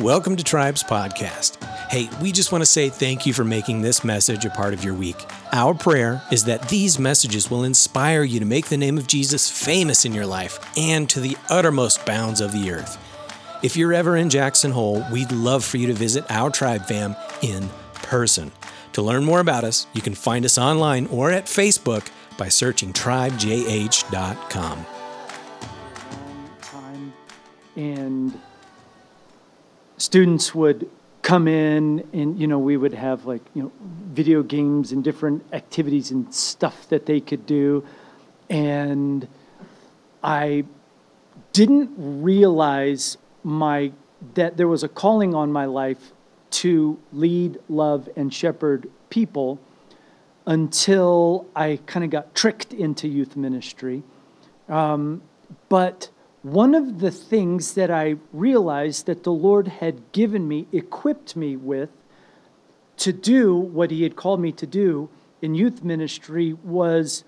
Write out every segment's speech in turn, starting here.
Welcome to Tribes Podcast. Hey, we just want to say thank you for making this message a part of your week. Our prayer is that these messages will inspire you to make the name of Jesus famous in your life and to the uttermost bounds of the earth. If you're ever in Jackson Hole, we'd love for you to visit our Tribe fam in person. To learn more about us, you can find us online or at Facebook by searching tribejh.com. students would come in and you know we would have like you know video games and different activities and stuff that they could do. And i didn't realize my that there was a calling on my life to lead love and shepherd people until i kind of got tricked into youth ministry. Um, but one of the things that I realized that the Lord had given me, equipped me with to do what He had called me to do in youth ministry was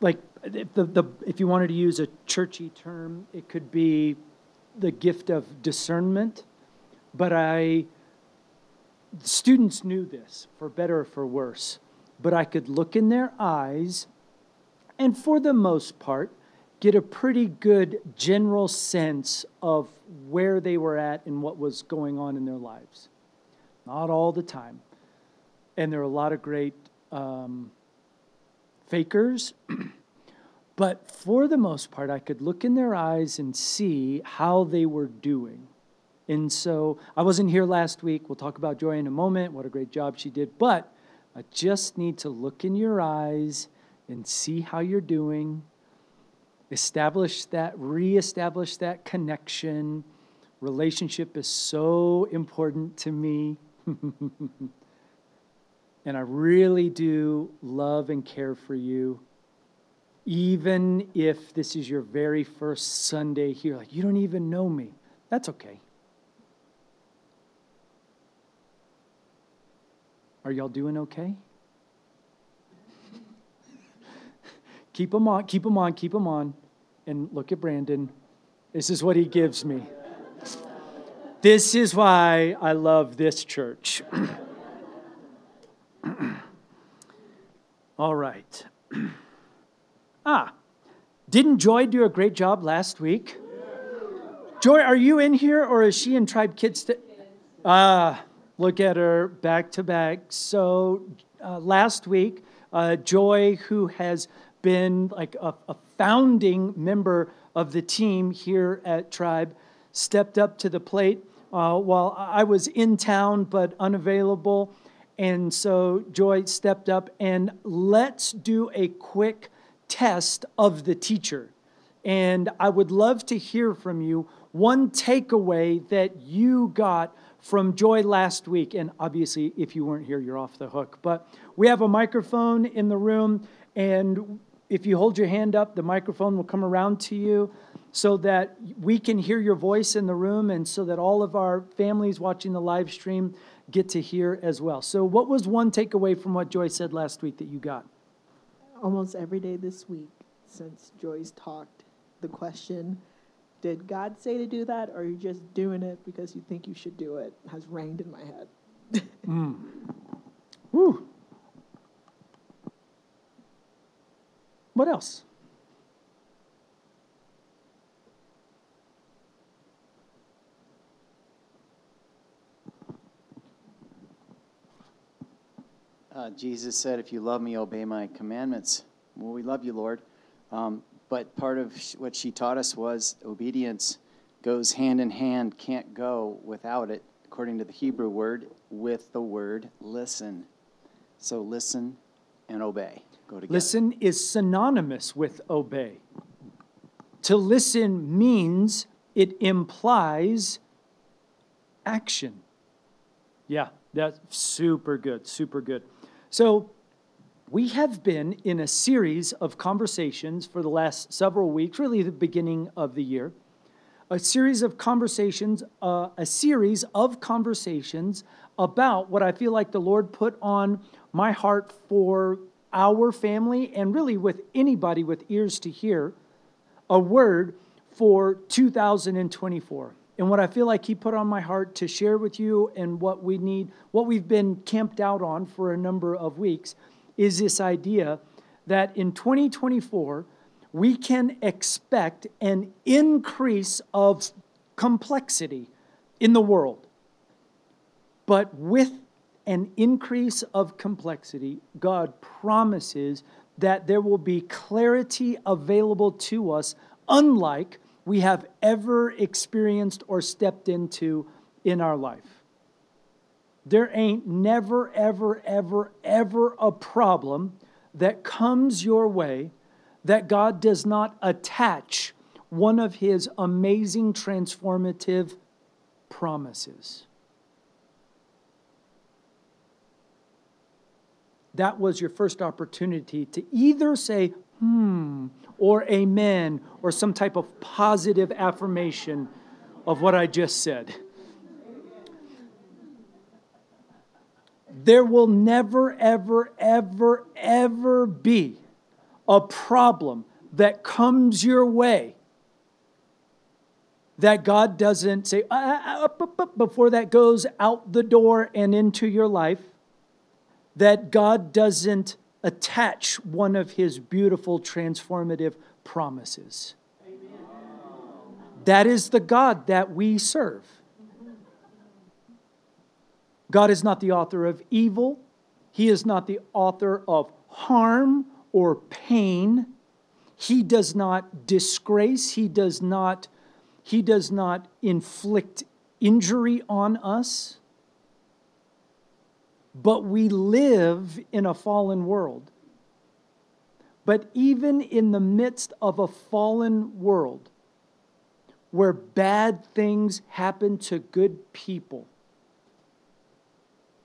like the, the, if you wanted to use a churchy term, it could be the gift of discernment. But I, students knew this, for better or for worse. But I could look in their eyes, and for the most part, get a pretty good general sense of where they were at and what was going on in their lives. Not all the time. And there are a lot of great um, fakers. but for the most part, I could look in their eyes and see how they were doing. And so I wasn't here last week. We'll talk about Joy in a moment, what a great job she did. But I just need to look in your eyes and see how you're doing establish that, reestablish that connection. Relationship is so important to me. and I really do love and care for you. Even if this is your very first Sunday here, like you don't even know me, that's okay. Are y'all doing okay? keep them on, keep them on, keep them on and look at Brandon. This is what he gives me. This is why I love this church. All right. ah, didn't Joy do a great job last week? Joy, are you in here or is she in Tribe Kids? St- ah, look at her back to back. So uh, last week, uh, Joy, who has been like a, a founding member of the team here at Tribe, stepped up to the plate uh, while I was in town but unavailable. And so Joy stepped up and let's do a quick test of the teacher. And I would love to hear from you one takeaway that you got from Joy last week. And obviously, if you weren't here, you're off the hook. But we have a microphone in the room, and if you hold your hand up, the microphone will come around to you so that we can hear your voice in the room and so that all of our families watching the live stream get to hear as well. So, what was one takeaway from what Joy said last week that you got? Almost every day this week since Joy's talked, the question, did God say to do that or are you just doing it because you think you should do it, has ranged in my head. mm. Whew. What else? Uh, Jesus said, If you love me, obey my commandments. Well, we love you, Lord. Um, but part of what she taught us was obedience goes hand in hand, can't go without it, according to the Hebrew word, with the word listen. So listen and obey go together. Listen is synonymous with obey. To listen means it implies action. Yeah, that's super good, super good. So, we have been in a series of conversations for the last several weeks, really the beginning of the year. A series of conversations, uh, a series of conversations about what I feel like the Lord put on my heart for our family and really with anybody with ears to hear a word for 2024. and what I feel like He put on my heart to share with you, and what we need, what we've been camped out on for a number of weeks, is this idea that in 2024, we can expect an increase of complexity in the world. But with an increase of complexity, God promises that there will be clarity available to us, unlike we have ever experienced or stepped into in our life. There ain't never, ever, ever, ever a problem that comes your way that God does not attach one of his amazing transformative promises. That was your first opportunity to either say, hmm, or amen, or some type of positive affirmation of what I just said. There will never, ever, ever, ever be a problem that comes your way that God doesn't say, uh, uh, uh, up, up, up, before that goes out the door and into your life, that God doesn't attach one of his beautiful transformative promises. Amen. That is the God that we serve. God is not the author of evil. He is not the author of harm or pain. He does not disgrace. He does not, he does not inflict injury on us. But we live in a fallen world. But even in the midst of a fallen world, where bad things happen to good people,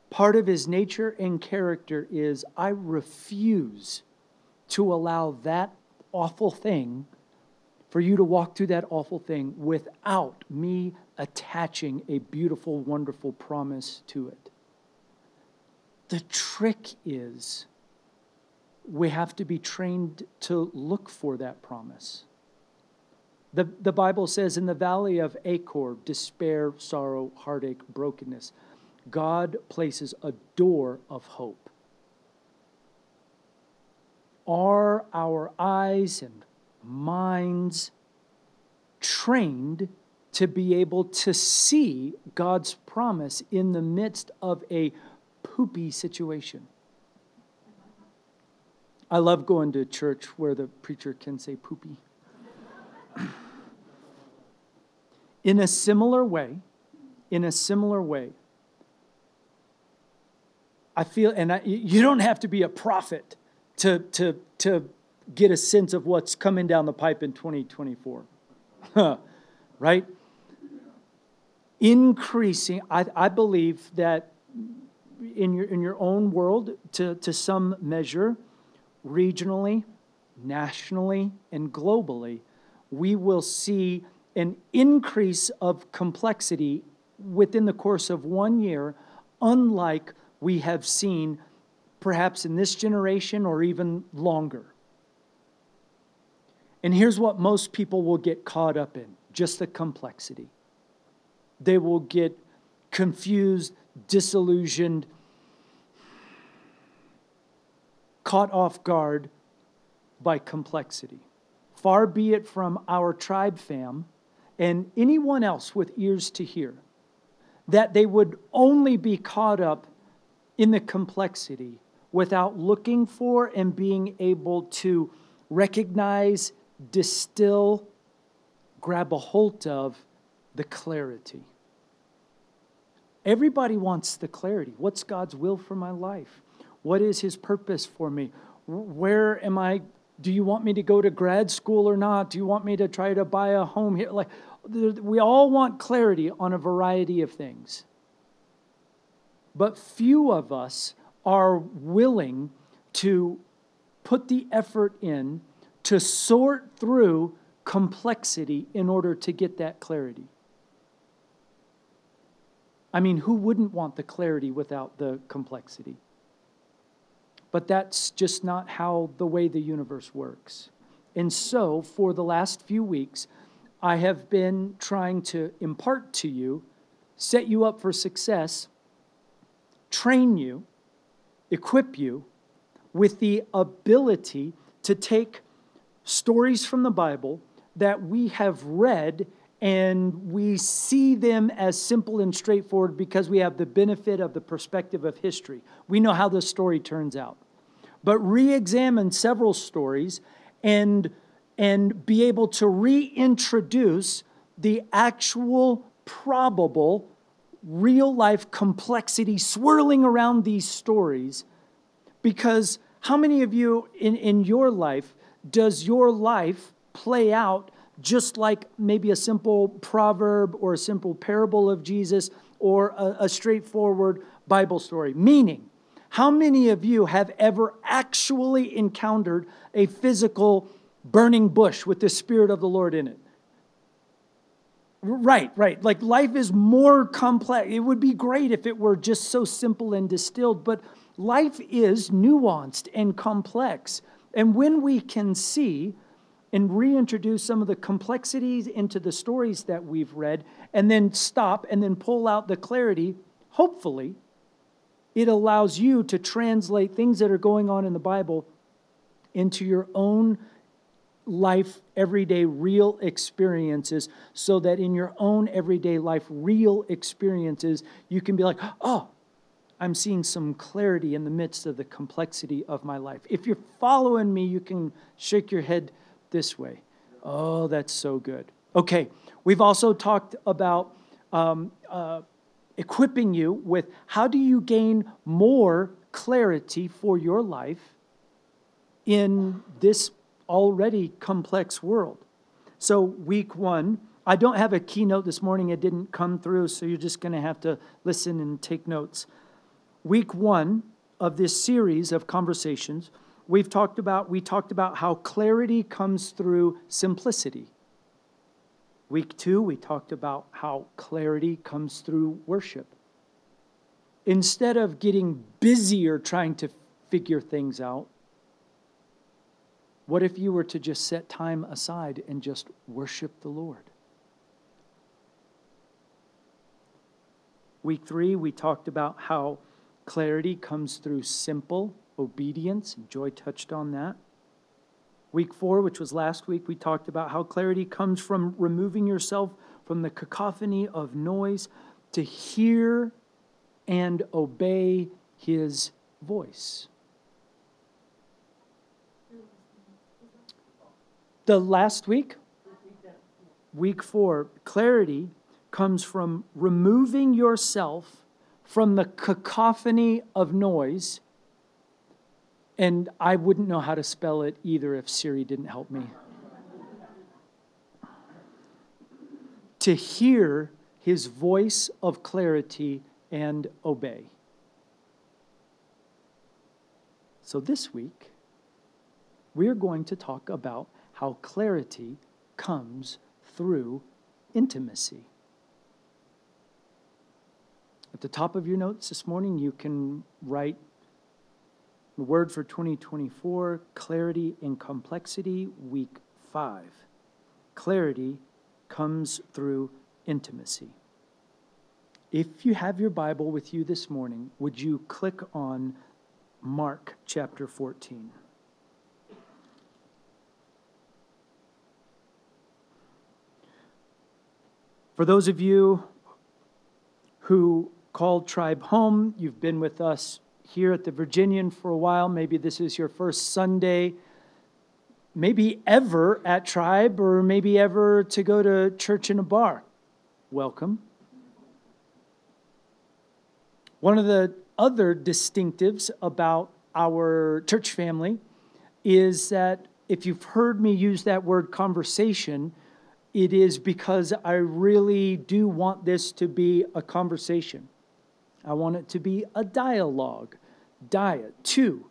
part of his nature and character is I refuse to allow that awful thing for you to walk through that awful thing without me attaching a beautiful, wonderful promise to it. The trick is we have to be trained to look for that promise. The, the Bible says in the valley of Achor, despair, sorrow, heartache, brokenness, God places a door of hope. Are our eyes and minds trained to be able to see God's promise in the midst of a poopy situation? I love going to church where the preacher can say poopy. in a similar way, in a similar way, I feel, and I, you don't have to be a prophet to, to, to get a sense of what's coming down the pipe in 2024. right? Increasing, I, I believe that in your, in your own world, to, to some measure, regionally, nationally, and globally, we will see an increase of complexity within the course of one year, unlike we have seen perhaps in this generation or even longer. And here's what most people will get caught up in just the complexity. They will get confused, disillusioned, caught off guard by complexity. Far be it from our tribe fam and anyone else with ears to hear that they would only be caught up in the complexity without looking for and being able to recognize, distill, grab a hold of the clarity. Everybody wants the clarity. What's God's will for my life? What is His purpose for me? Where am I? Do you want me to go to grad school or not? Do you want me to try to buy a home here? Like, we all want clarity on a variety of things. But few of us are willing to put the effort in to sort through complexity in order to get that clarity. I mean, who wouldn't want the clarity without the complexity? But that's just not how the way the universe works. And so, for the last few weeks, I have been trying to impart to you, set you up for success, train you, equip you with the ability to take stories from the Bible that we have read and we see them as simple and straightforward because we have the benefit of the perspective of history. We know how the story turns out. But re examine several stories and, and be able to reintroduce the actual probable real life complexity swirling around these stories. Because how many of you in, in your life does your life play out just like maybe a simple proverb or a simple parable of Jesus or a, a straightforward Bible story. Meaning, how many of you have ever actually encountered a physical burning bush with the Spirit of the Lord in it? Right, right. Like life is more complex. It would be great if it were just so simple and distilled, but life is nuanced and complex. And when we can see and reintroduce some of the complexities into the stories that we've read, and then stop and then pull out the clarity, hopefully, it allows you to translate things that are going on in the Bible into your own life, everyday, real experiences, so that in your own everyday life, real experiences, you can be like, oh, I'm seeing some clarity in the midst of the complexity of my life. If you're following me, you can shake your head this way. Oh, that's so good. Okay, we've also talked about um, uh, equipping you with how do you gain more clarity for your life in this already complex world. So, week one, I don't have a keynote this morning, it didn't come through, so you're just going to have to listen and take notes. Week one of this series of conversations we've talked about we talked about how clarity comes through simplicity week 2 we talked about how clarity comes through worship instead of getting busier trying to figure things out what if you were to just set time aside and just worship the lord week 3 we talked about how clarity comes through simple obedience, Joy touched on that. Week four, which was last week, we talked about how clarity comes from removing yourself from the cacophony of noise to hear and obey his voice. The last week, week four, clarity comes from removing yourself from the cacophony of noise and I wouldn't know how to spell it either if Siri didn't help me. to hear his voice of clarity and obey. So this week, we're going to talk about how clarity comes through intimacy. At the top of your notes this morning, you can write the word for 2024 clarity and complexity, week five. Clarity comes through intimacy. If you have your Bible with you this morning, would you click on Mark chapter 14? For those of you who called Tribe home, you've been with us here at the Virginian for a while. Maybe this is your first Sunday, maybe ever at Tribe, or maybe ever to go to church in a bar. Welcome. One of the other distinctives about our church family is that if you've heard me use that word conversation, it is because I really do want this to be a conversation. I want it to be a dialogue, diet, two,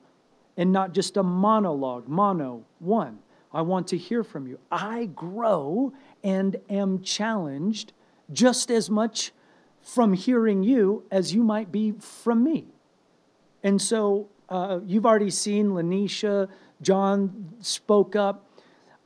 and not just a monologue, mono, one. I want to hear from you. I grow and am challenged just as much from hearing you as you might be from me. And so uh, you've already seen Lanisha, John spoke up.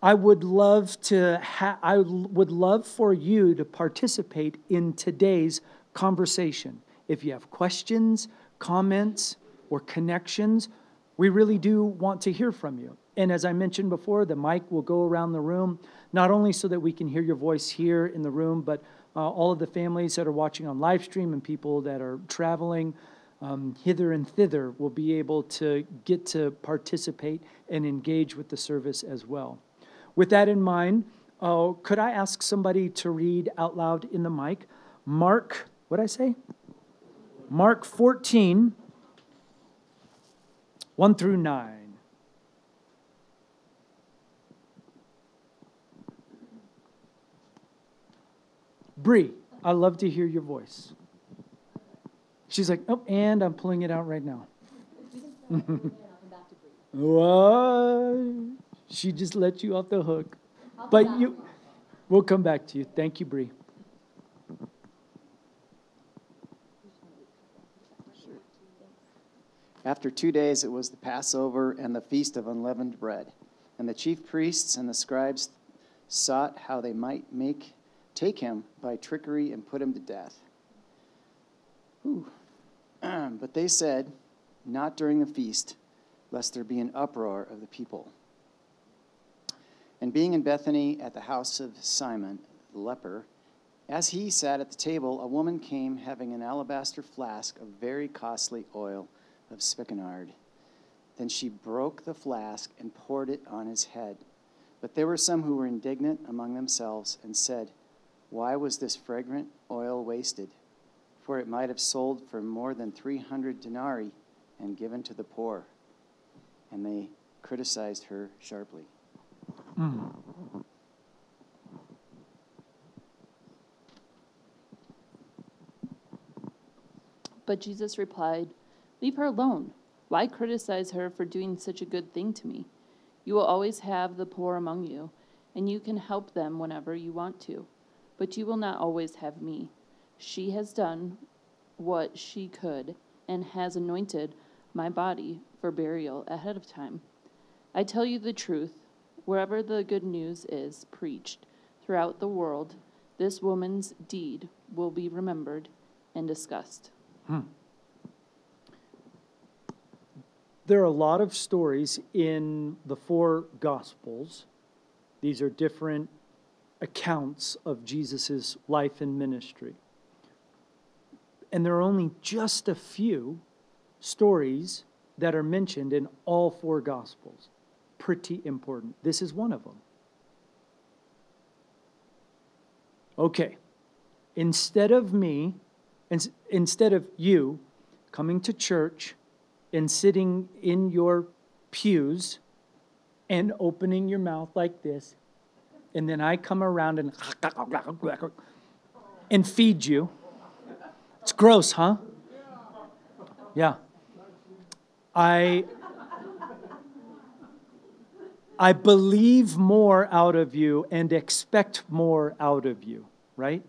I would love to ha- I would love for you to participate in today's conversation. If you have questions, comments, or connections, we really do want to hear from you. And as I mentioned before, the mic will go around the room, not only so that we can hear your voice here in the room, but uh, all of the families that are watching on live stream and people that are traveling um, hither and thither will be able to get to participate and engage with the service as well. With that in mind, uh, could I ask somebody to read out loud in the mic? Mark, what I say? Mark 14, 1 through 9. Bree, I love to hear your voice. She's like, oh, and I'm pulling it out right now. what? She just let you off the hook. But you, we'll come back to you. Thank you, Bree. After two days, it was the Passover and the feast of unleavened bread. And the chief priests and the scribes sought how they might make take him by trickery and put him to death. but they said, Not during the feast, lest there be an uproar of the people. And being in Bethany at the house of Simon the leper, as he sat at the table, a woman came having an alabaster flask of very costly oil of spikenard. Then she broke the flask and poured it on his head. But there were some who were indignant among themselves and said, Why was this fragrant oil wasted? For it might have sold for more than 300 denarii and given to the poor. And they criticized her sharply. Mm. But Jesus replied, Leave her alone. Why criticize her for doing such a good thing to me? You will always have the poor among you, and you can help them whenever you want to, but you will not always have me. She has done what she could and has anointed my body for burial ahead of time. I tell you the truth, wherever the good news is preached throughout the world, this woman's deed will be remembered and discussed. Hmm. There are a lot of stories in the four Gospels. These are different accounts of Jesus' life and ministry. And there are only just a few stories that are mentioned in all four Gospels. Pretty important. This is one of them. Okay. Instead of me, instead of you coming to church and sitting in your pews and opening your mouth like this, and then I come around and and feed you. It's gross, huh? Yeah. I I believe more out of you and expect more out of you, right?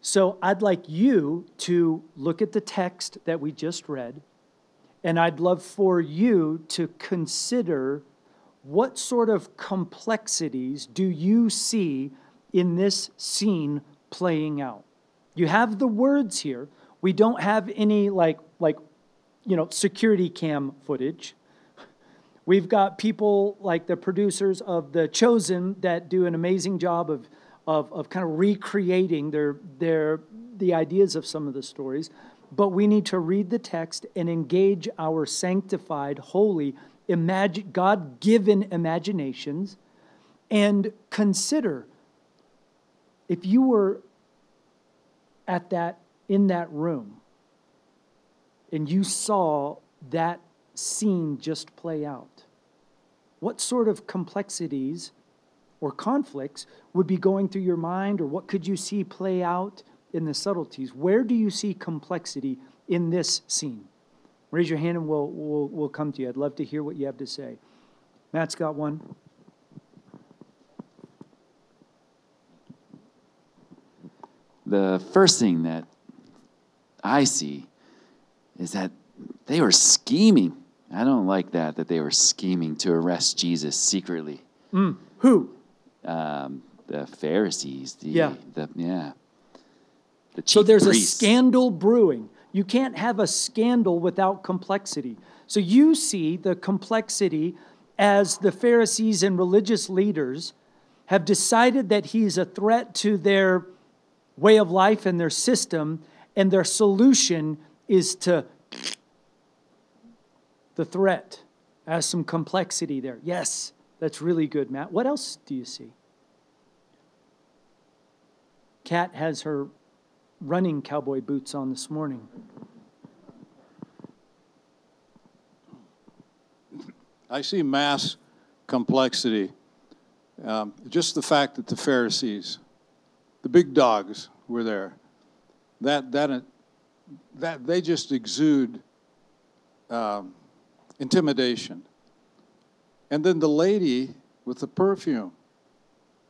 So I'd like you to look at the text that we just read and I'd love for you to consider what sort of complexities do you see in this scene playing out? You have the words here. We don't have any like like you know security cam footage. We've got people like the producers of The Chosen that do an amazing job of, of, of kind of recreating their, their, the ideas of some of the stories but we need to read the text and engage our sanctified, holy, imagine, God given imaginations and consider if you were at that in that room and you saw that scene just play out what sort of complexities or conflicts would be going through your mind or what could you see play out in the subtleties. Where do you see complexity in this scene? Raise your hand and we'll, we'll, we'll come to you. I'd love to hear what you have to say. Matt's got one. The first thing that I see is that they were scheming. I don't like that, that they were scheming to arrest Jesus secretly. Mm. Who? Um, the Pharisees. The, Yeah. The, yeah. The So there's a scandal brewing. You can't have a scandal without complexity. So you see the complexity as the Pharisees and religious leaders have decided that he's a threat to their way of life and their system, and their solution is to the threat has some complexity there. Yes, that's really good, Matt. What else do you see? Kat has her running cowboy boots on this morning. I see mass complexity. Um, just the fact that the Pharisees, the big dogs, were there. That that that they just exude um, intimidation. And then the lady with the perfume.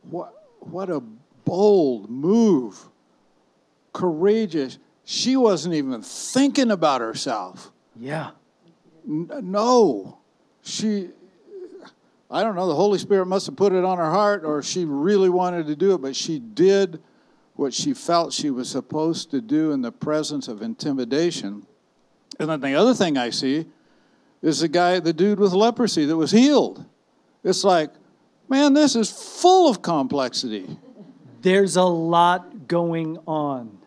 What what a bold move. Courageous. She wasn't even thinking about herself. Yeah. N- no she i don't know the holy spirit must have put it on her heart or she really wanted to do it but she did what she felt she was supposed to do in the presence of intimidation and then the other thing i see is the guy the dude with leprosy that was healed it's like man this is full of complexity There's a lot going on.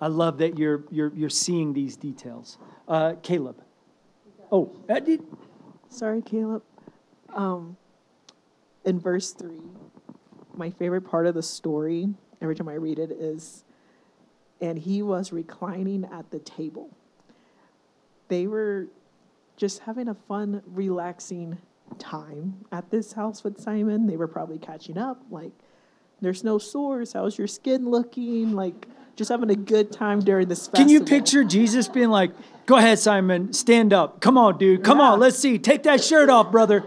I love that you're, you're, you're seeing these details. Uh, Caleb. Oh, uh, did- Sorry, Caleb. Um, in verse 3, my favorite part of the story, every time I read it, is and he was reclining at the table. They were just having a fun, relaxing time at this house with Simon. They were probably catching up, like, there's no sores. How's your skin looking? Like, just having a good time during this festival. can you picture Jesus being like, go ahead, Simon, stand up. Come on, dude. Come on, let's see. Take that shirt off, brother.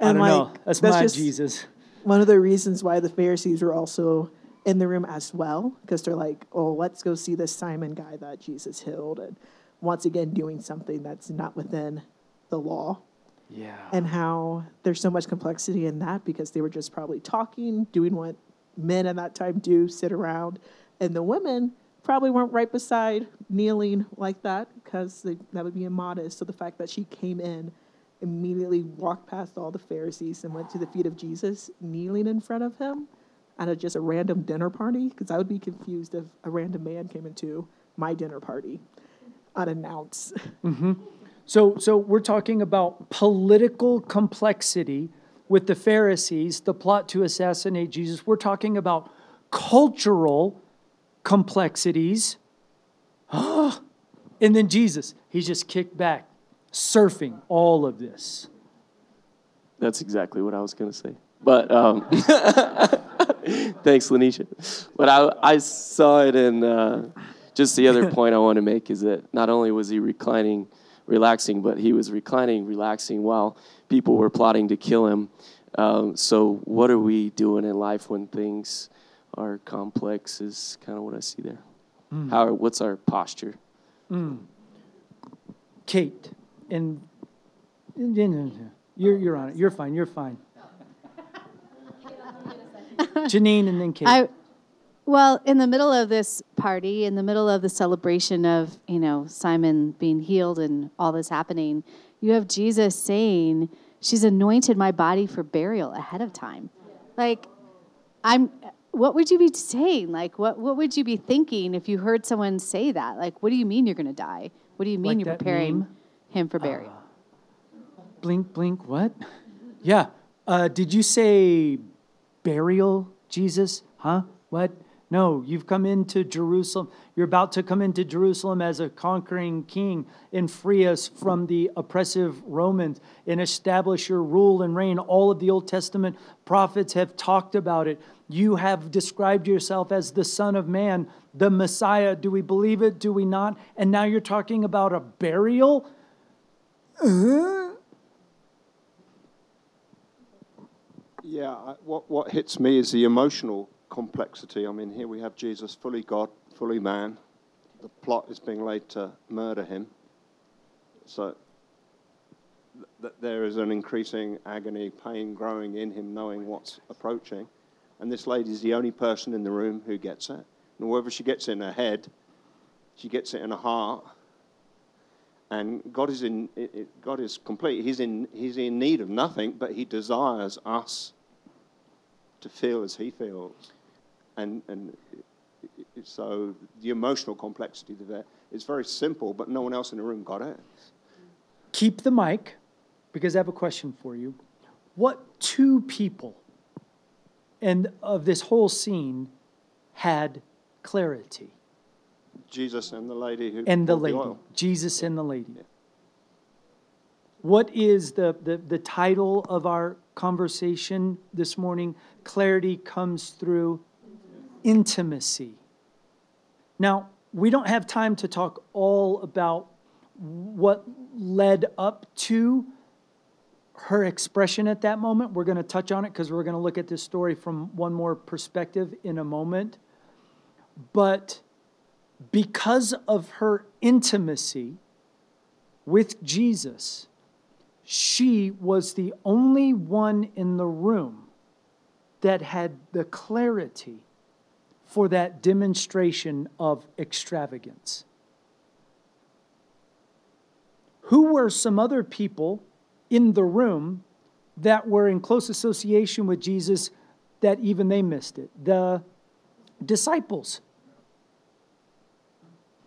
I And, don't know. like, That's, that's my Jesus. one of the reasons why the Pharisees were also in the room as well, because they're like, oh, let's go see this Simon guy that Jesus healed. And once again, doing something that's not within the law. Yeah. And how there's so much complexity in that because they were just probably talking, doing what men at that time do, sit around. And the women probably weren't right beside kneeling like that because they, that would be immodest. So the fact that she came in, immediately walked past all the Pharisees and went to the feet of Jesus, kneeling in front of him at a, just a random dinner party, because I would be confused if a random man came into my dinner party unannounced. Mm-hmm. So, so we're talking about political complexity with the Pharisees, the plot to assassinate Jesus. We're talking about cultural complexities. and then Jesus, he's just kicked back, surfing all of this. That's exactly what I was going to say. But um, thanks, Lanisha. But I, I saw it, and uh, just the other point I want to make is that not only was he reclining, relaxing, but he was reclining, relaxing while people were plotting to kill him. Um, so, what are we doing in life when things are complex? Is kind of what I see there. Mm. How? What's our posture? Mm. Kate, and you're, you're on it. You're fine. You're fine. Janine and then Kate. I, well, in the middle of this party, in the middle of the celebration of, you know, Simon being healed and all this happening, you have Jesus saying, She's anointed my body for burial ahead of time. Like, I'm, what would you be saying? Like, what, what would you be thinking if you heard someone say that? Like, what do you mean you're going to die? What do you mean Like you're preparing meme? him for burial? blink, blink, what? Yeah. Uh, did you say burial, Jesus? Huh? What? No, you've come into Jerusalem. You're about to come into Jerusalem as a conquering king and free us from the oppressive Romans and establish your rule and reign. All of the Old Testament prophets have talked about it. You have described yourself as the Son of Man, the Messiah. Do we believe it? Do we not? And now you're talking about a burial? Uh-huh. Yeah, what, what hits me is the emotional complexity. I mean, here we have Jesus, fully God, fully man. The plot is being laid to murder him. So th- there is an increasing agony, pain growing in him, knowing what's approaching. And this lady's the only person in the room who gets it. And whether she gets it in her head, she gets it in her heart. And God is in it, it- God is complete. He's in He's in need of nothing, but He desires us to feel as He feels. And and it- it- so the emotional complexity to that is very simple, but no one else in the room got it. Keep the mic because I have a question for you. What two people and of this whole scene had clarity? Jesus and the lady who And the lady, oil. Jesus and the lady. What is the, the, the title of our conversation this morning? Clarity comes through intimacy. Now, we don't have time to talk all about what led up to her expression at that moment. We're going to touch on it because we're going to look at this story from one more perspective in a moment. But because of her intimacy with Jesus, she was the only one in the room that had the clarity for that demonstration of extravagance. Who were some other people in the room that were in close association with Jesus that even they missed it? The disciples.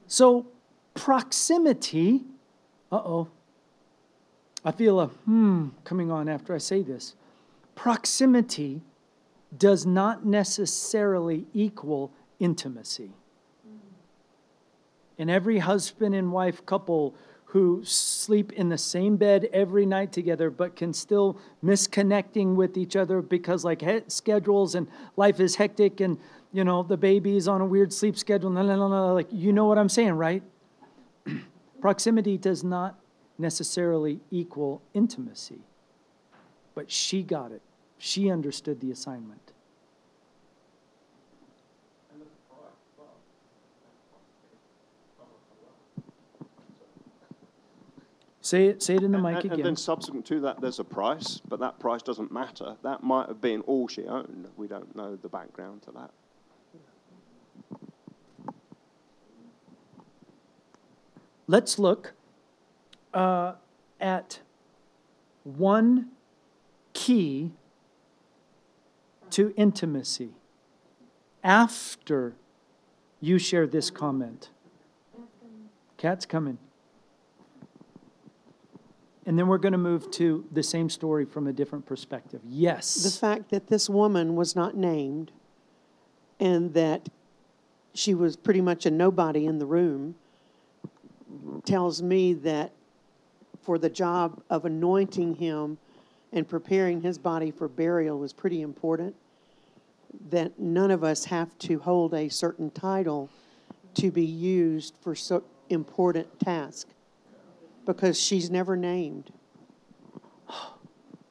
So, proximity, uh oh, I feel a hmm coming on after I say this. Proximity does not necessarily equal intimacy. And every husband and wife couple who sleep in the same bed every night together but can still misconnecting with each other because like he- schedules and life is hectic and you know the baby is on a weird sleep schedule no no no no like you know what i'm saying right? Proximity does not necessarily equal intimacy but she got it. She understood the assignment Say it, say it in the mic and, and then subsequent to that, there's a price, but that price doesn't matter. That might have been all she owned. We don't know the background to that. Let's look uh, at one key to intimacy after you share this comment. Cat's coming. And then we're going to move to the same story from a different perspective. Yes. The fact that this woman was not named and that she was pretty much a nobody in the room tells me that for the job of anointing him and preparing his body for burial was pretty important. That none of us have to hold a certain title to be used for so important task because she's never named.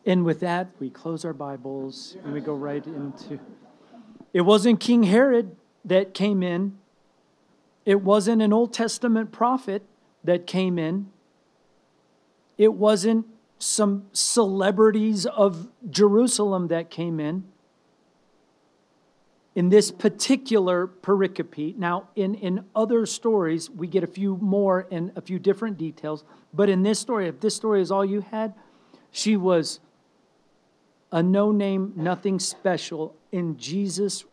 And with that, we close our Bibles and we go right into. It wasn't King Herod that came in, it wasn't an Old Testament prophet that came in, it wasn't some celebrities of Jerusalem that came in. In this particular pericope, now in, in other stories, we get a few more and a few different details, but in this story, if this story is all you had, she was a no name, nothing special, and Jesus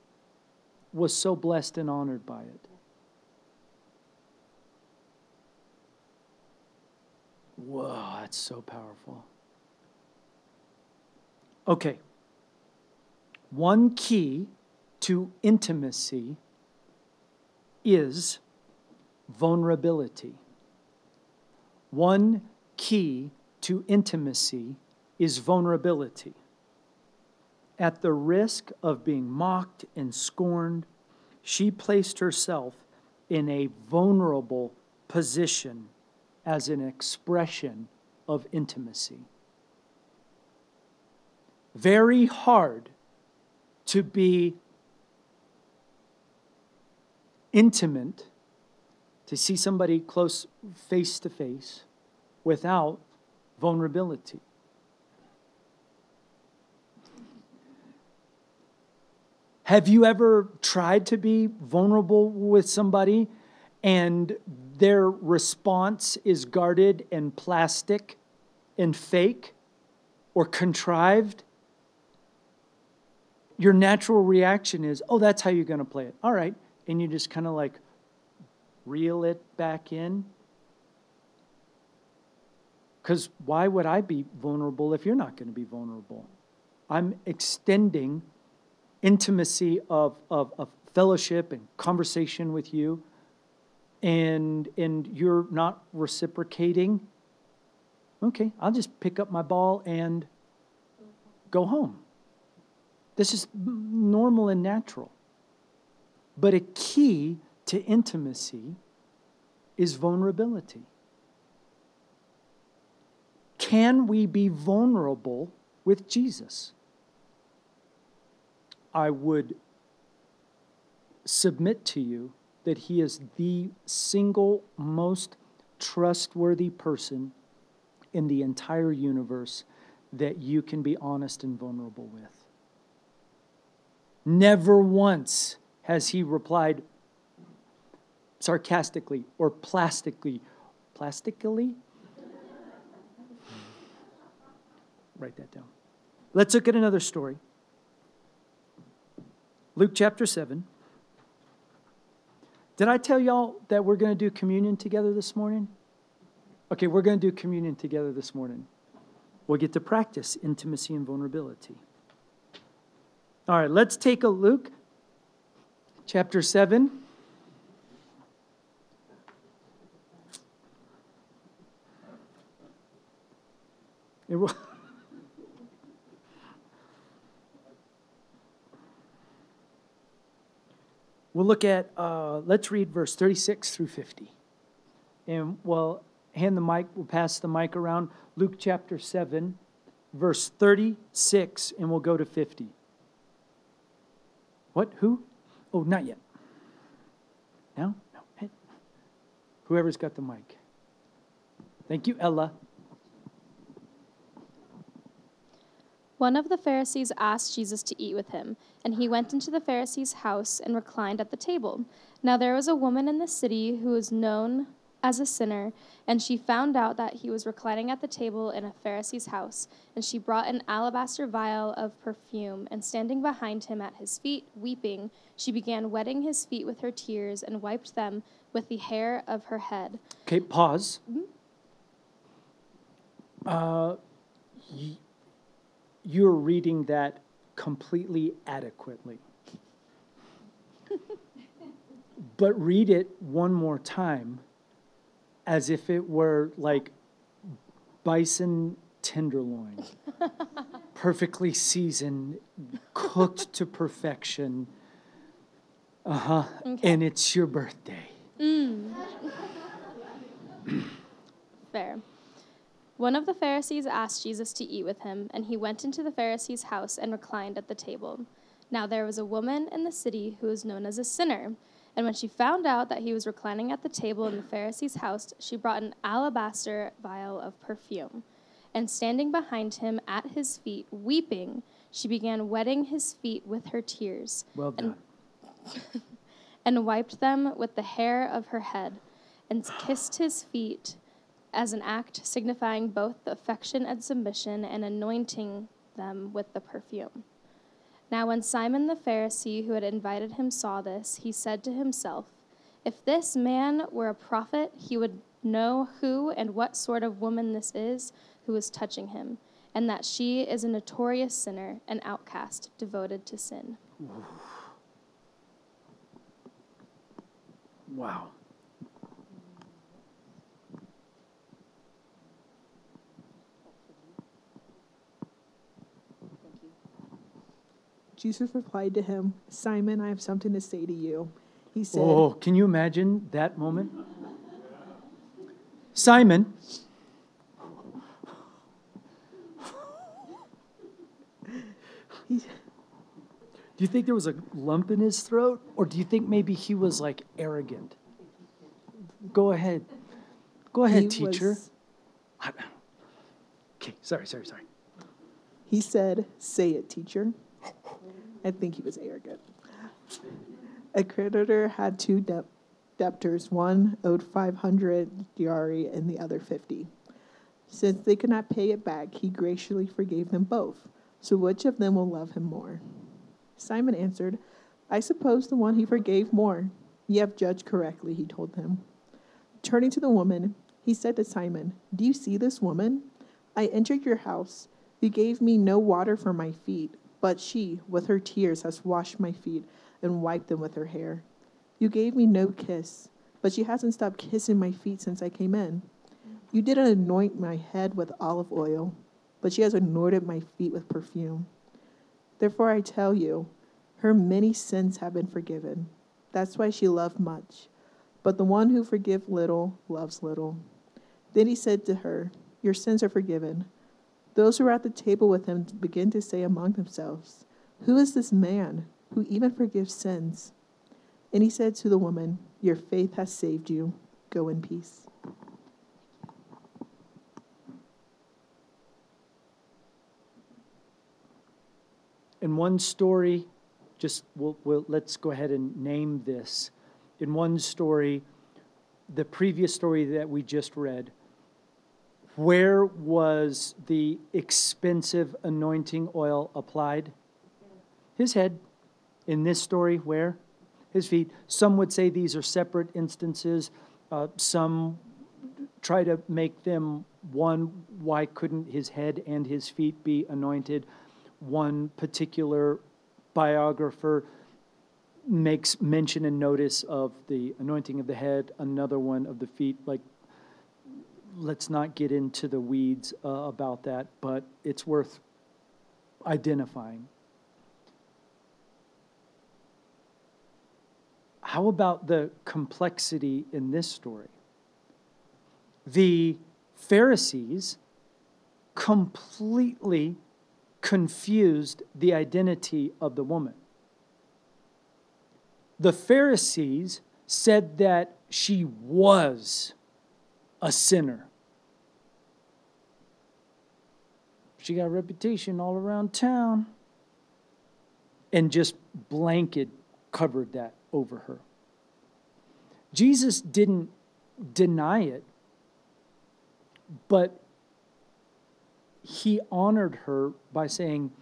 was so blessed and honored by it. Whoa, that's so powerful. Okay. One key to intimacy is vulnerability. One key to intimacy is vulnerability. At the risk of being mocked and scorned, she placed herself in a vulnerable position as an expression of intimacy. Very hard to be intimate, to see somebody close face to face, without vulnerability. Have you ever tried to be vulnerable with somebody and their response is guarded and plastic and fake or contrived? Your natural reaction is, oh, that's how you're going to play it. All right. And you just kind of like reel it back in. Because why would I be vulnerable if you're not going to be vulnerable? I'm extending intimacy of, of, of fellowship and conversation with you, and, and you're not reciprocating. Okay, I'll just pick up my ball and go home. This is normal and natural. But a key to intimacy is vulnerability. Can we be vulnerable with Jesus? I would submit to you that he is the single most trustworthy person in the entire universe that you can be honest and vulnerable with. Never once has he replied sarcastically or plastically. Plastically? Write that down. Let's look at another story. Luke chapter 7. Did I tell y'all that we're going to do communion together this morning? Okay, we're going to do communion together this morning. We'll get to practice intimacy and vulnerability. All right, let's take a Luke chapter 7. It will. We'll look at, uh, let's read verse 36 through 50. And we'll hand the mic, we'll pass the mic around. Luke chapter 7, verse 36, and we'll go to 50. What? Who? Oh, not yet. Now? No. Hey. Whoever's got the mic. Thank you, Ella. One of the Pharisees asked Jesus to eat with him, and he went into the Pharisee's house and reclined at the table. Now there was a woman in the city who was known as a sinner, and she found out that he was reclining at the table in a Pharisee's house, and she brought an alabaster vial of perfume, and standing behind him at his feet, weeping, she began wetting his feet with her tears and wiped them with the hair of her head. Okay, pause. Uh, y- you're reading that completely adequately. but read it one more time as if it were like bison tenderloin, perfectly seasoned, cooked to perfection. Uh huh. Okay. And it's your birthday. Fair. One of the Pharisees asked Jesus to eat with him, and he went into the Pharisee's house and reclined at the table. Now there was a woman in the city who was known as a sinner, and when she found out that he was reclining at the table in the Pharisee's house, she brought an alabaster vial of perfume. And standing behind him at his feet, weeping, she began wetting his feet with her tears Well done. and wiped them with the hair of her head, and kissed his feet as an act signifying both the affection and submission, and anointing them with the perfume. Now, when Simon the Pharisee, who had invited him, saw this, he said to himself, If this man were a prophet, he would know who and what sort of woman this is who is touching him, and that she is a notorious sinner, an outcast, devoted to sin. Wow. Jesus replied to him, Simon, I have something to say to you. He said, Oh, can you imagine that moment? Simon, do you think there was a lump in his throat? Or do you think maybe he was like arrogant? Go ahead. Go ahead, he teacher. was- Okay, sorry, sorry, sorry. He said, Say it, teacher. I think he was arrogant. A creditor had two deb- debtors. One owed 500 denarii and the other 50. Since they could not pay it back, he graciously forgave them both. So which of them will love him more? Simon answered, I suppose the one he forgave more. You have judged correctly, he told them. Turning to the woman, he said to Simon, Do you see this woman? I entered your house. You gave me no water for my feet, but she, with her tears, has washed my feet and wiped them with her hair. You gave me no kiss, but she hasn't stopped kissing my feet since I came in. You didn't anoint my head with olive oil, but she has anointed my feet with perfume. Therefore, I tell you, her many sins have been forgiven. That's why she loved much. But the one who forgives little loves little. Then he said to her, Your sins are forgiven. Those who were at the table with him began to say among themselves, Who is this man who even forgives sins? And he said to the woman, Your faith has saved you. Go in peace. In one story, just we'll, we'll, let's go ahead and name this. In one story, the previous story that we just read, where was the expensive anointing oil applied? His head. In this story, where? His feet. Some would say these are separate instances. Uh, some try to make them one. Why couldn't his head and his feet be anointed? One particular biographer makes mention and notice of the anointing of the head, another one of the feet. Like, let's not get into the weeds uh, about that, but it's worth identifying. How about the complexity in this story? The Pharisees completely confused the identity of the woman. The Pharisees said that she was a sinner. She got a reputation all around town and just blanket covered that over her. Jesus didn't deny it, but he honored her by saying,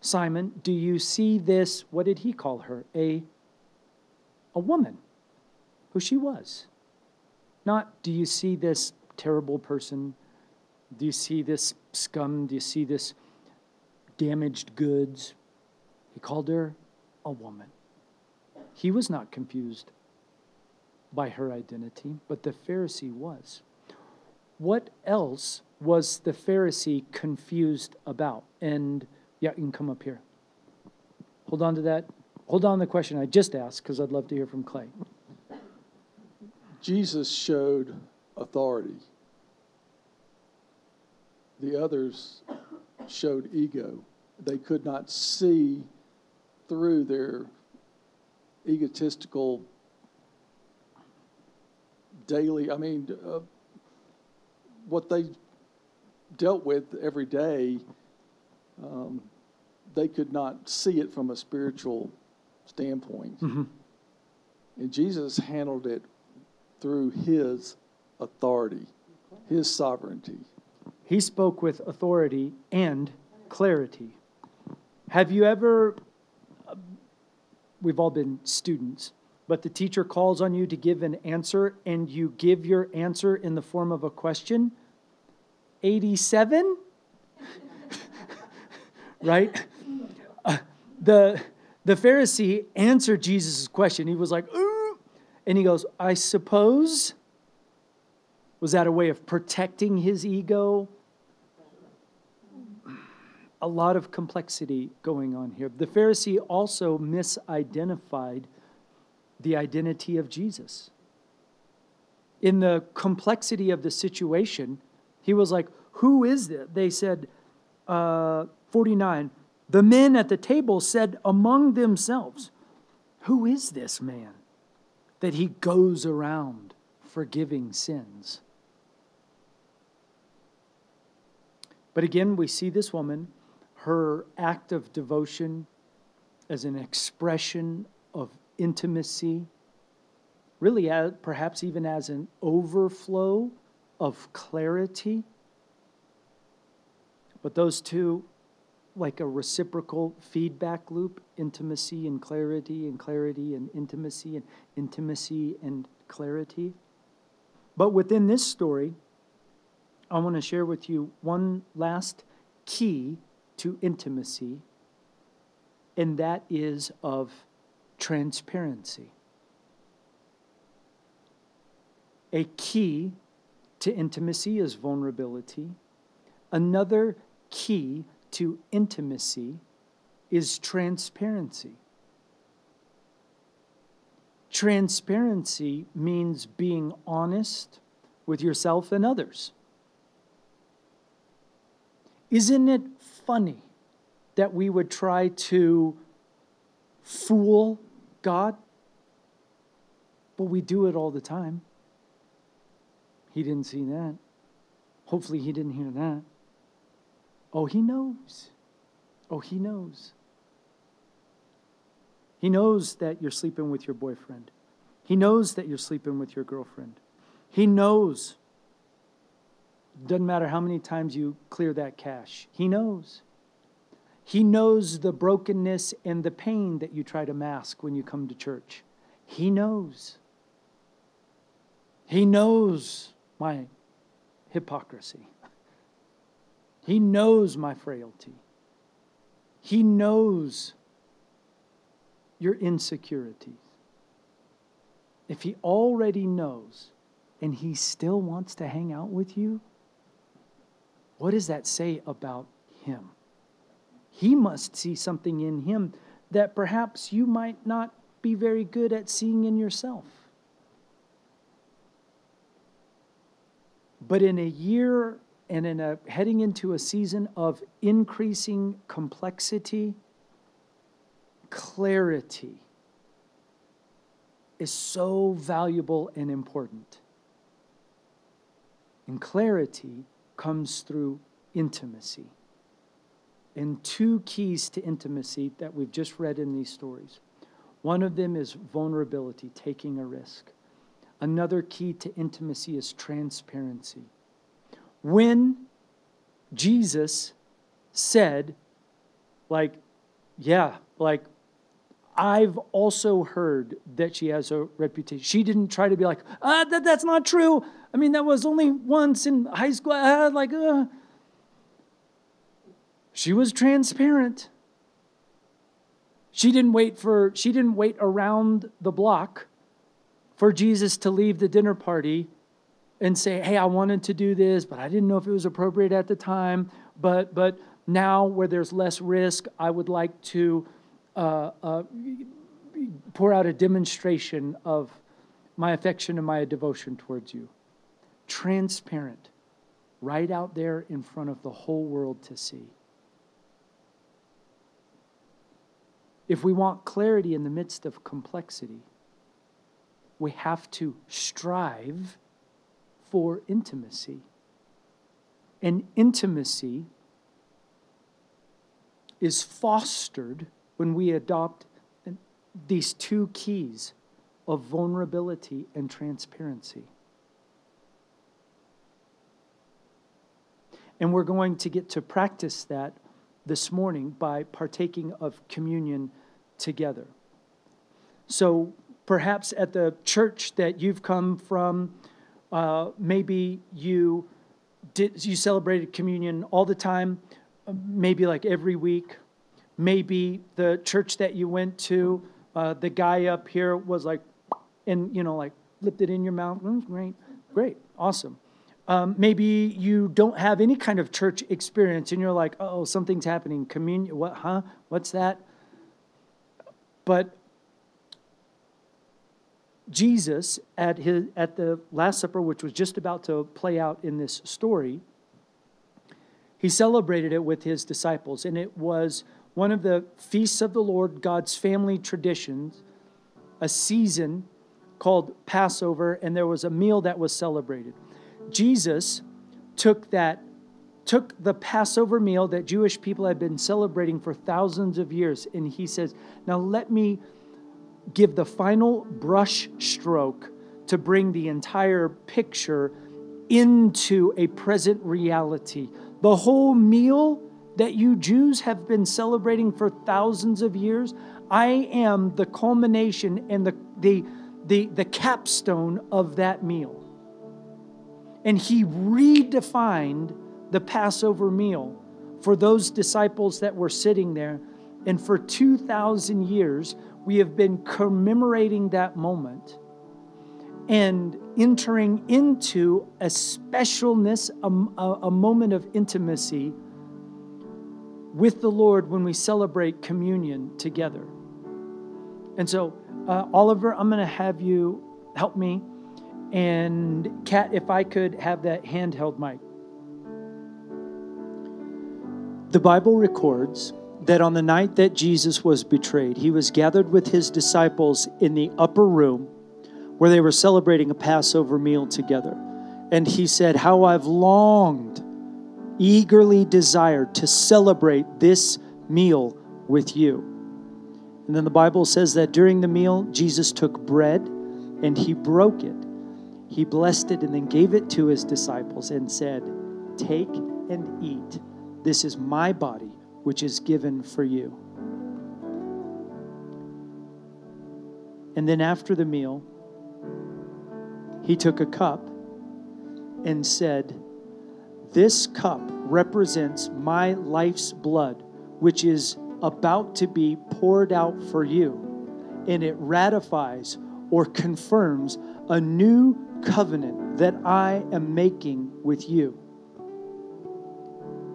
Simon, do you see this? What did he call her? A, a woman, who she was. Not, do you see this terrible person? Do you see this scum? Do you see this damaged goods? He called her a woman. He was not confused by her identity, but the Pharisee was. What else was the Pharisee confused about? And yeah, you can come up here. Hold on to that. Hold on to the question I just asked because I'd love to hear from Clay. Jesus showed authority. The others showed ego. They could not see through their egotistical daily, I mean, uh, what they dealt with every day, um, they could not see it from a spiritual standpoint. Mm-hmm. And Jesus handled it through his authority, his sovereignty. He spoke with authority and clarity. Have you ever, we've all been students, but the teacher calls on you to give an answer and you give your answer in the form of a question? 87? right? Uh, the, the Pharisee answered Jesus' question. He was like, Ooh. and he goes, I suppose. Was that a way of protecting his ego? A lot of complexity going on here. The Pharisee also misidentified the identity of Jesus. In the complexity of the situation, he was like, Who is this? They said, uh, 49, the men at the table said among themselves, Who is this man that he goes around forgiving sins? But again, we see this woman, her act of devotion as an expression of intimacy, really, as, perhaps even as an overflow of clarity. But those two, like a reciprocal feedback loop intimacy and clarity, and clarity and intimacy, and intimacy and clarity. But within this story, I want to share with you one last key to intimacy, and that is of transparency. A key to intimacy is vulnerability. Another key to intimacy is transparency. Transparency means being honest with yourself and others. Isn't it funny that we would try to fool God? But we do it all the time. He didn't see that. Hopefully, he didn't hear that. Oh, he knows. Oh, he knows. He knows that you're sleeping with your boyfriend. He knows that you're sleeping with your girlfriend. He knows. Doesn't matter how many times you clear that cache, He knows. He knows the brokenness and the pain that you try to mask when you come to church. He knows. He knows my hypocrisy. He knows my frailty. He knows your insecurities. If He already knows and He still wants to hang out with you, what does that say about Him? He must see something in Him that perhaps you might not be very good at seeing in yourself. But in a year and in a heading into a season of increasing complexity, clarity is so valuable and important. And clarity comes through intimacy. And two keys to intimacy that we've just read in these stories. One of them is vulnerability, taking a risk. Another key to intimacy is transparency. When Jesus said, like, yeah, like, I've also heard that she has a reputation. She didn't try to be like, ah, that, that's not true. I mean, that was only once in high school. Like, uh. She was transparent. She didn't wait for, she didn't wait around the block for Jesus to leave the dinner party and say, "Hey, I wanted to do this, but I didn't know if it was appropriate at the time. But but now, where there's less risk, I would like to uh, uh, pour out a demonstration of my affection and my devotion towards you. Transparent, right out there in front of the whole world to see. If we want clarity in the midst of complexity, we have to strive for intimacy. And intimacy is fostered when we adopt these two keys of vulnerability and transparency. And we're going to get to practice that this morning by partaking of communion together. So, perhaps at the church that you've come from, uh, maybe you did you celebrated communion all the time, maybe like every week. Maybe the church that you went to, uh, the guy up here was like, and you know, like flipped it in your mouth. Mm, great, great, awesome. Um, maybe you don't have any kind of church experience, and you're like, oh, something's happening. Communion, what? Huh? What's that? But Jesus at his at the Last Supper, which was just about to play out in this story, he celebrated it with his disciples, and it was one of the feasts of the Lord, God's family traditions, a season called Passover, and there was a meal that was celebrated. Jesus took that took the Passover meal that Jewish people had been celebrating for thousands of years, and he says, Now let me give the final brush stroke to bring the entire picture into a present reality. The whole meal that you Jews have been celebrating for thousands of years, I am the culmination and the, the, the, the capstone of that meal. And he redefined the Passover meal for those disciples that were sitting there. And for 2,000 years, we have been commemorating that moment and entering into a specialness, a, a, a moment of intimacy with the Lord when we celebrate communion together. And so, uh, Oliver, I'm going to have you help me. And Kat, if I could have that handheld mic. The Bible records that on the night that Jesus was betrayed, he was gathered with his disciples in the upper room where they were celebrating a Passover meal together. And he said, How I've longed, eagerly desired to celebrate this meal with you. And then the Bible says that during the meal, Jesus took bread and he broke it. He blessed it and then gave it to his disciples and said, Take and eat. This is my body, which is given for you. And then after the meal, he took a cup and said, This cup represents my life's blood, which is about to be poured out for you. And it ratifies or confirms a new covenant that I am making with you.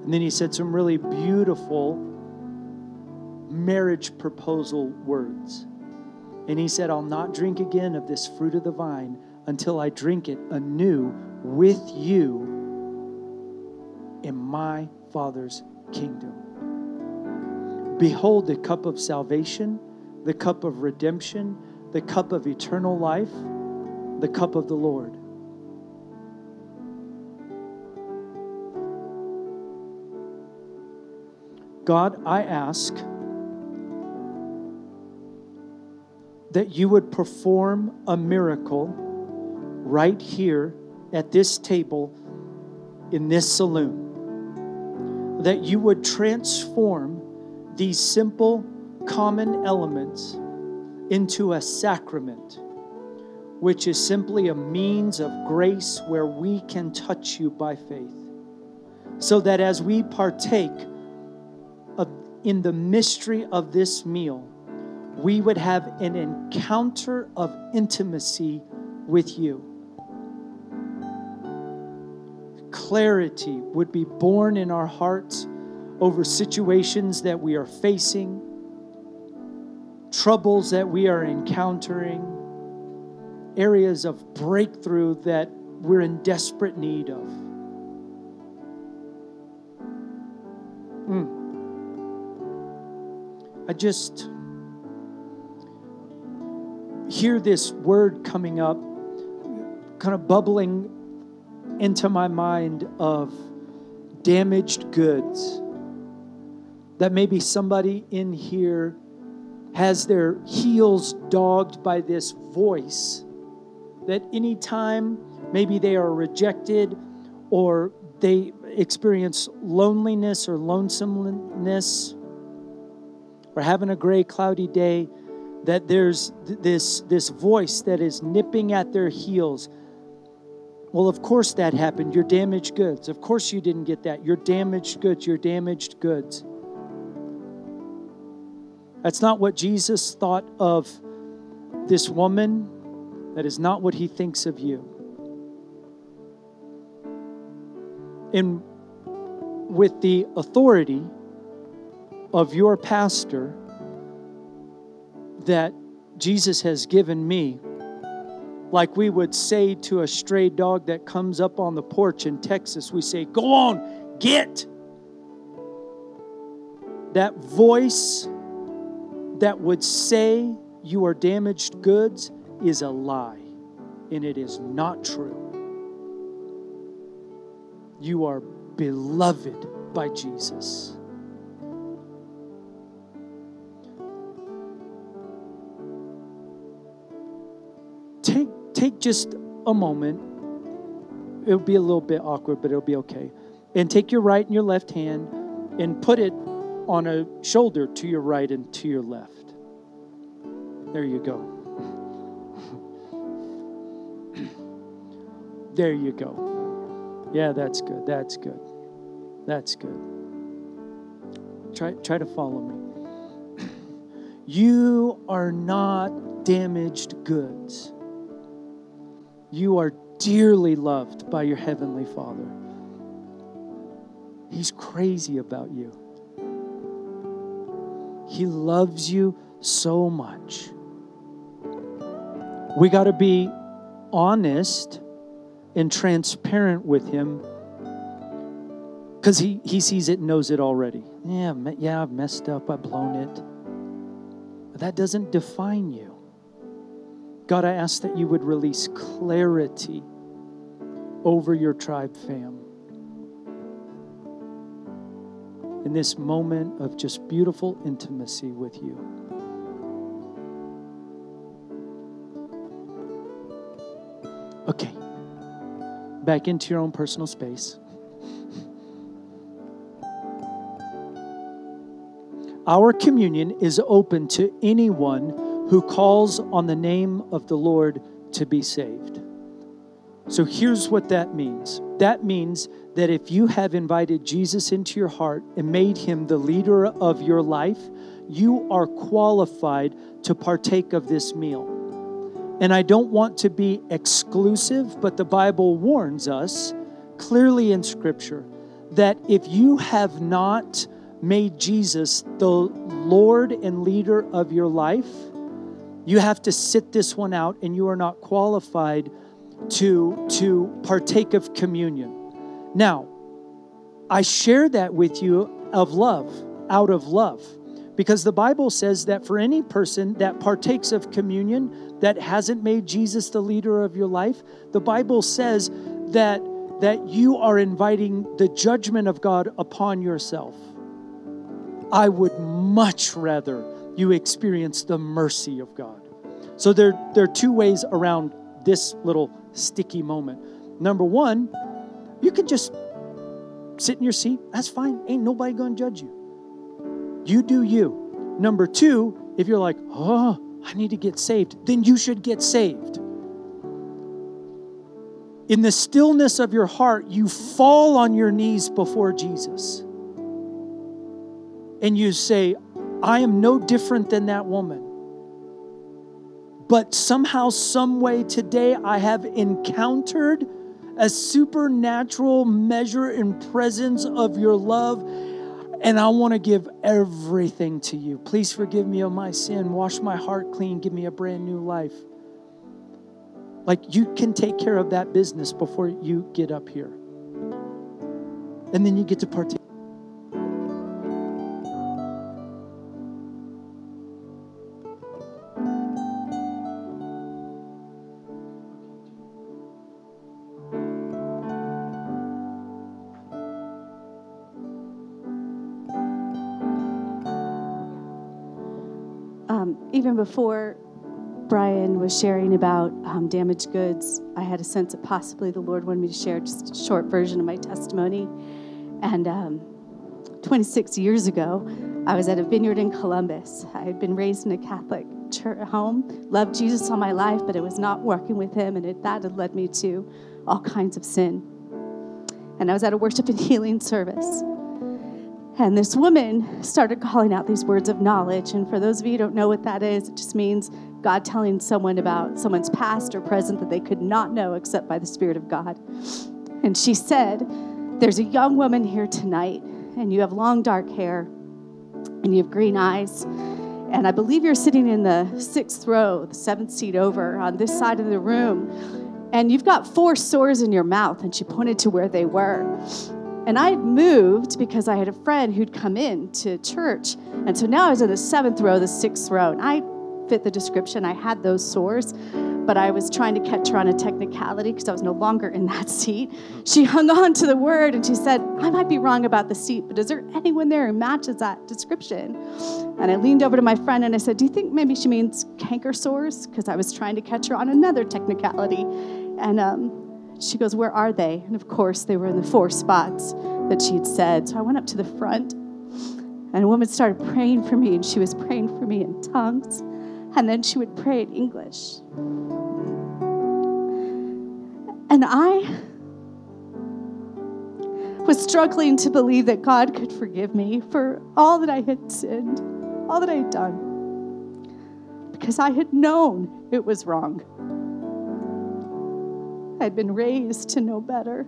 And then he said some really beautiful marriage proposal words. And he said, I'll not drink again of this fruit of the vine until I drink it anew with you in my Father's kingdom. Behold the cup of salvation, the cup of redemption, the cup of eternal life, the cup of the Lord. God, I ask that you would perform a miracle right here at this table in this saloon. That you would transform these simple, common elements into a sacrament, which is simply a means of grace where we can touch you by faith. So that as we partake of, in the mystery of this meal, we would have an encounter of intimacy with you. Clarity would be born in our hearts over situations that we are facing, troubles that we are encountering, areas of breakthrough that we're in desperate need of. Mm. I just hear this word coming up, kind of bubbling into my mind of damaged goods. That maybe somebody in here has their heels dogged by this voice. That anytime maybe they are rejected or they experience loneliness or lonesomeness or having a gray, cloudy day, that there's this, this voice that is nipping at their heels. Well, of course that happened. You're damaged goods. Of course you didn't get that. You're damaged goods. You're damaged goods. That's not what Jesus thought of this woman. That is not what he thinks of you. And with the authority of your pastor that Jesus has given me, like we would say to a stray dog that comes up on the porch in Texas, we say, Go on, get. That voice that would say you are damaged goods is a lie, and it is not true. You are beloved by Jesus. Take, take just a moment. It'll be a little bit awkward, but it'll be okay. And take your right and your left hand and put it on a shoulder to your right and to your left. There you go. There you go. Yeah, that's good. That's good. That's good. Try, try to follow me. You are not damaged goods. You are dearly loved by your Heavenly Father. He's crazy about you. He loves you so much. We got to be honest and transparent with Him because he, he sees it and knows it already. Yeah, yeah, I've messed up, I've blown it. But that doesn't define you. God, I ask that you would release clarity over your tribe fam. In this moment of just beautiful intimacy with you. Back into your own personal space. Our communion is open to anyone who calls on the name of the Lord to be saved. So here's what that means that means that if you have invited Jesus into your heart and made him the leader of your life, you are qualified to partake of this meal. And I don't want to be exclusive, but the Bible warns us clearly in Scripture that if you have not made Jesus the Lord and leader of your life, you have to sit this one out and you are not qualified to, to partake of communion. Now, I share that with you of love, out of love, because the Bible says that for any person that partakes of communion that hasn't made Jesus the leader of your life, the Bible says that, that you are inviting the judgment of God upon yourself. I would much rather you experience the mercy of God. So there, there are two ways around this little sticky moment. Number one, you can just sit in your seat. That's fine. Ain't nobody to judge you. You do you. Number two, if you're like, oh, I need to get saved, then you should get saved. In the stillness of your heart, you fall on your knees before Jesus. And you say, I am no different than that woman. But somehow, some way today, I have encountered a supernatural measure and presence of your love. And I want to give everything to you. Please forgive me of my sin. Wash my heart clean. Give me a brand new life. Like you can take care of that business before you get up here. And then you get to partake. Even before Brian was sharing about um, damaged goods, I had a sense that possibly the Lord wanted me to share just a short version of my testimony. And um, 26 years ago, I was at a vineyard in Columbus. I had been raised in a Catholic church home, loved Jesus all my life, but it was not working with him, and it, that had led me to all kinds of sin. And I was at a worship and healing service. And this woman started calling out these words of knowledge. And for those of you who don't know what that is, it just means God telling someone about someone's past or present that they could not know except by the Spirit of God. And she said, There's a young woman here tonight, and you have long dark hair, and you have green eyes. And I believe you're sitting in the sixth row, the seventh seat over on this side of the room. And you've got four sores in your mouth. And she pointed to where they were. And I had moved because I had a friend who'd come in to church. And so now I was in the seventh row, the sixth row. And I fit the description. I had those sores. but I was trying to catch her on a technicality because I was no longer in that seat. She hung on to the word and she said, I might be wrong about the seat, but is there anyone there who matches that description? And I leaned over to my friend and I said, Do you think maybe she means canker sores? Because I was trying to catch her on another technicality. And um, she goes, Where are they? And of course, they were in the four spots that she'd said. So I went up to the front and a woman started praying for me, and she was praying for me in tongues. And then she would pray in English. And I was struggling to believe that God could forgive me for all that I had sinned, all that I had done, because I had known it was wrong. I'd been raised to know better.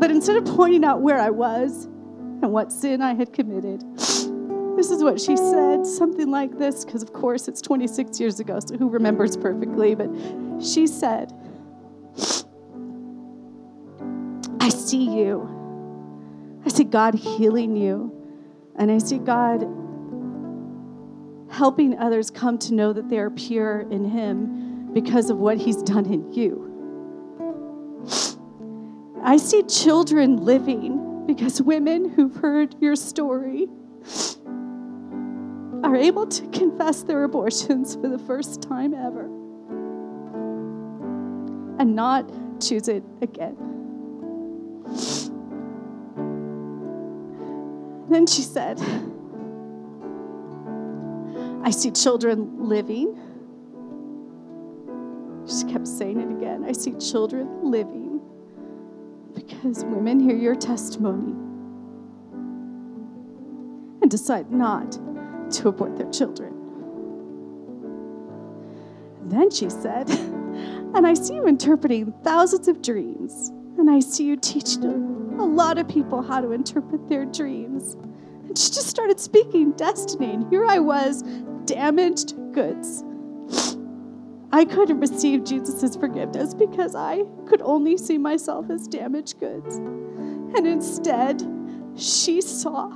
But instead of pointing out where I was and what sin I had committed, this is what she said, something like this, because of course it's 26 years ago, so who remembers perfectly? But she said, I see you. I see God healing you. And I see God helping others come to know that they are pure in Him because of what He's done in you. I see children living because women who've heard your story are able to confess their abortions for the first time ever and not choose it again. Then she said, I see children living. She kept saying it again. I see children living because women hear your testimony and decide not to abort their children. And then she said, and I see you interpreting thousands of dreams, and I see you teaching a lot of people how to interpret their dreams. And she just started speaking destiny, and here I was, damaged goods. I couldn't receive Jesus' forgiveness because I could only see myself as damaged goods. And instead, she saw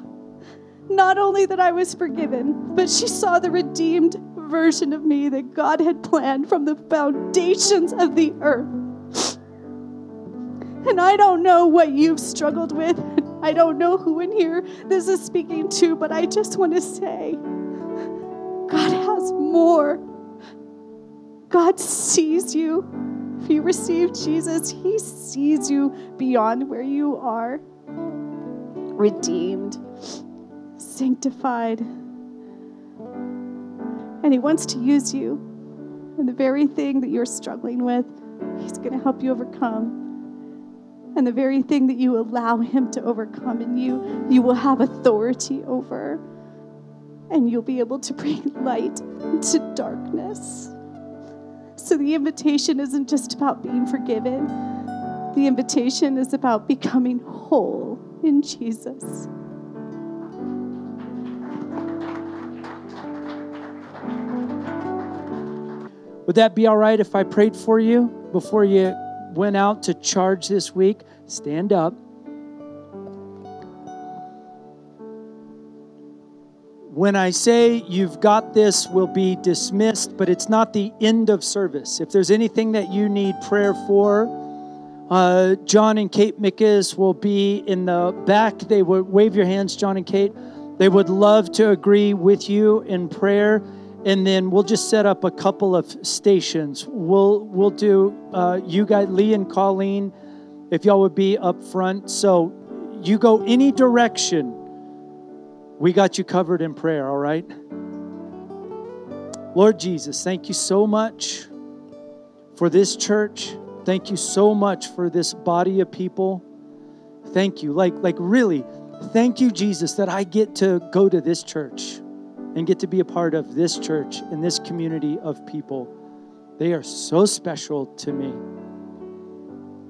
not only that I was forgiven, but she saw the redeemed version of me that God had planned from the foundations of the earth. And I don't know what you've struggled with. I don't know who in here this is speaking to, but I just want to say God has more. God sees you. If you receive Jesus, He sees you beyond where you are. Redeemed, sanctified. And He wants to use you. And the very thing that you're struggling with, He's going to help you overcome. And the very thing that you allow Him to overcome in you, you will have authority over. And you'll be able to bring light into darkness. So the invitation isn't just about being forgiven, the invitation is about becoming whole in Jesus. Would that be all right if I prayed for you before you went out to charge this week? Stand up. When I say you've got this, we'll be dismissed, but it's not the end of service. If there's anything that you need prayer for, uh, John and Kate Mickus will be in the back. They would wave your hands, John and Kate. They would love to agree with you in prayer and then we'll just set up a couple of stations. We'll we'll do uh, you guys, Lee and Colleen, if y'all would be up front. So you go any direction, we got you covered in prayer. All right. Lord Jesus, thank you so much for this church. Thank you so much for this body of people. Thank you, like like really, thank you, Jesus, that I get to go to this church and get to be a part of this church and this community of people. They are so special to me.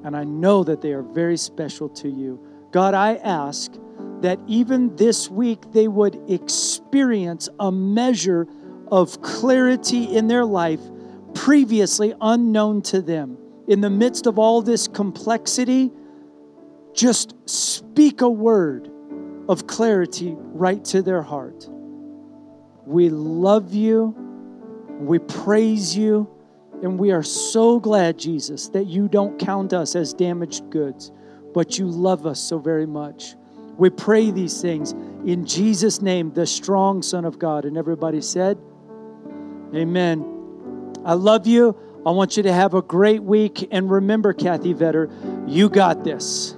And I know that they are very special to you. God, I ask that even this week they would experience a measure of clarity in their life previously unknown to them. In the midst of all this complexity, just speak a word of clarity right to their heart. We love you. We praise you. And we are so glad, Jesus, that you don't count us as damaged goods, but you love us so very much. We pray these things in Jesus' name, the strong Son of God. And everybody said, Amen. I love you. I want you to have a great week. And remember, Kathy Vetter, you got this.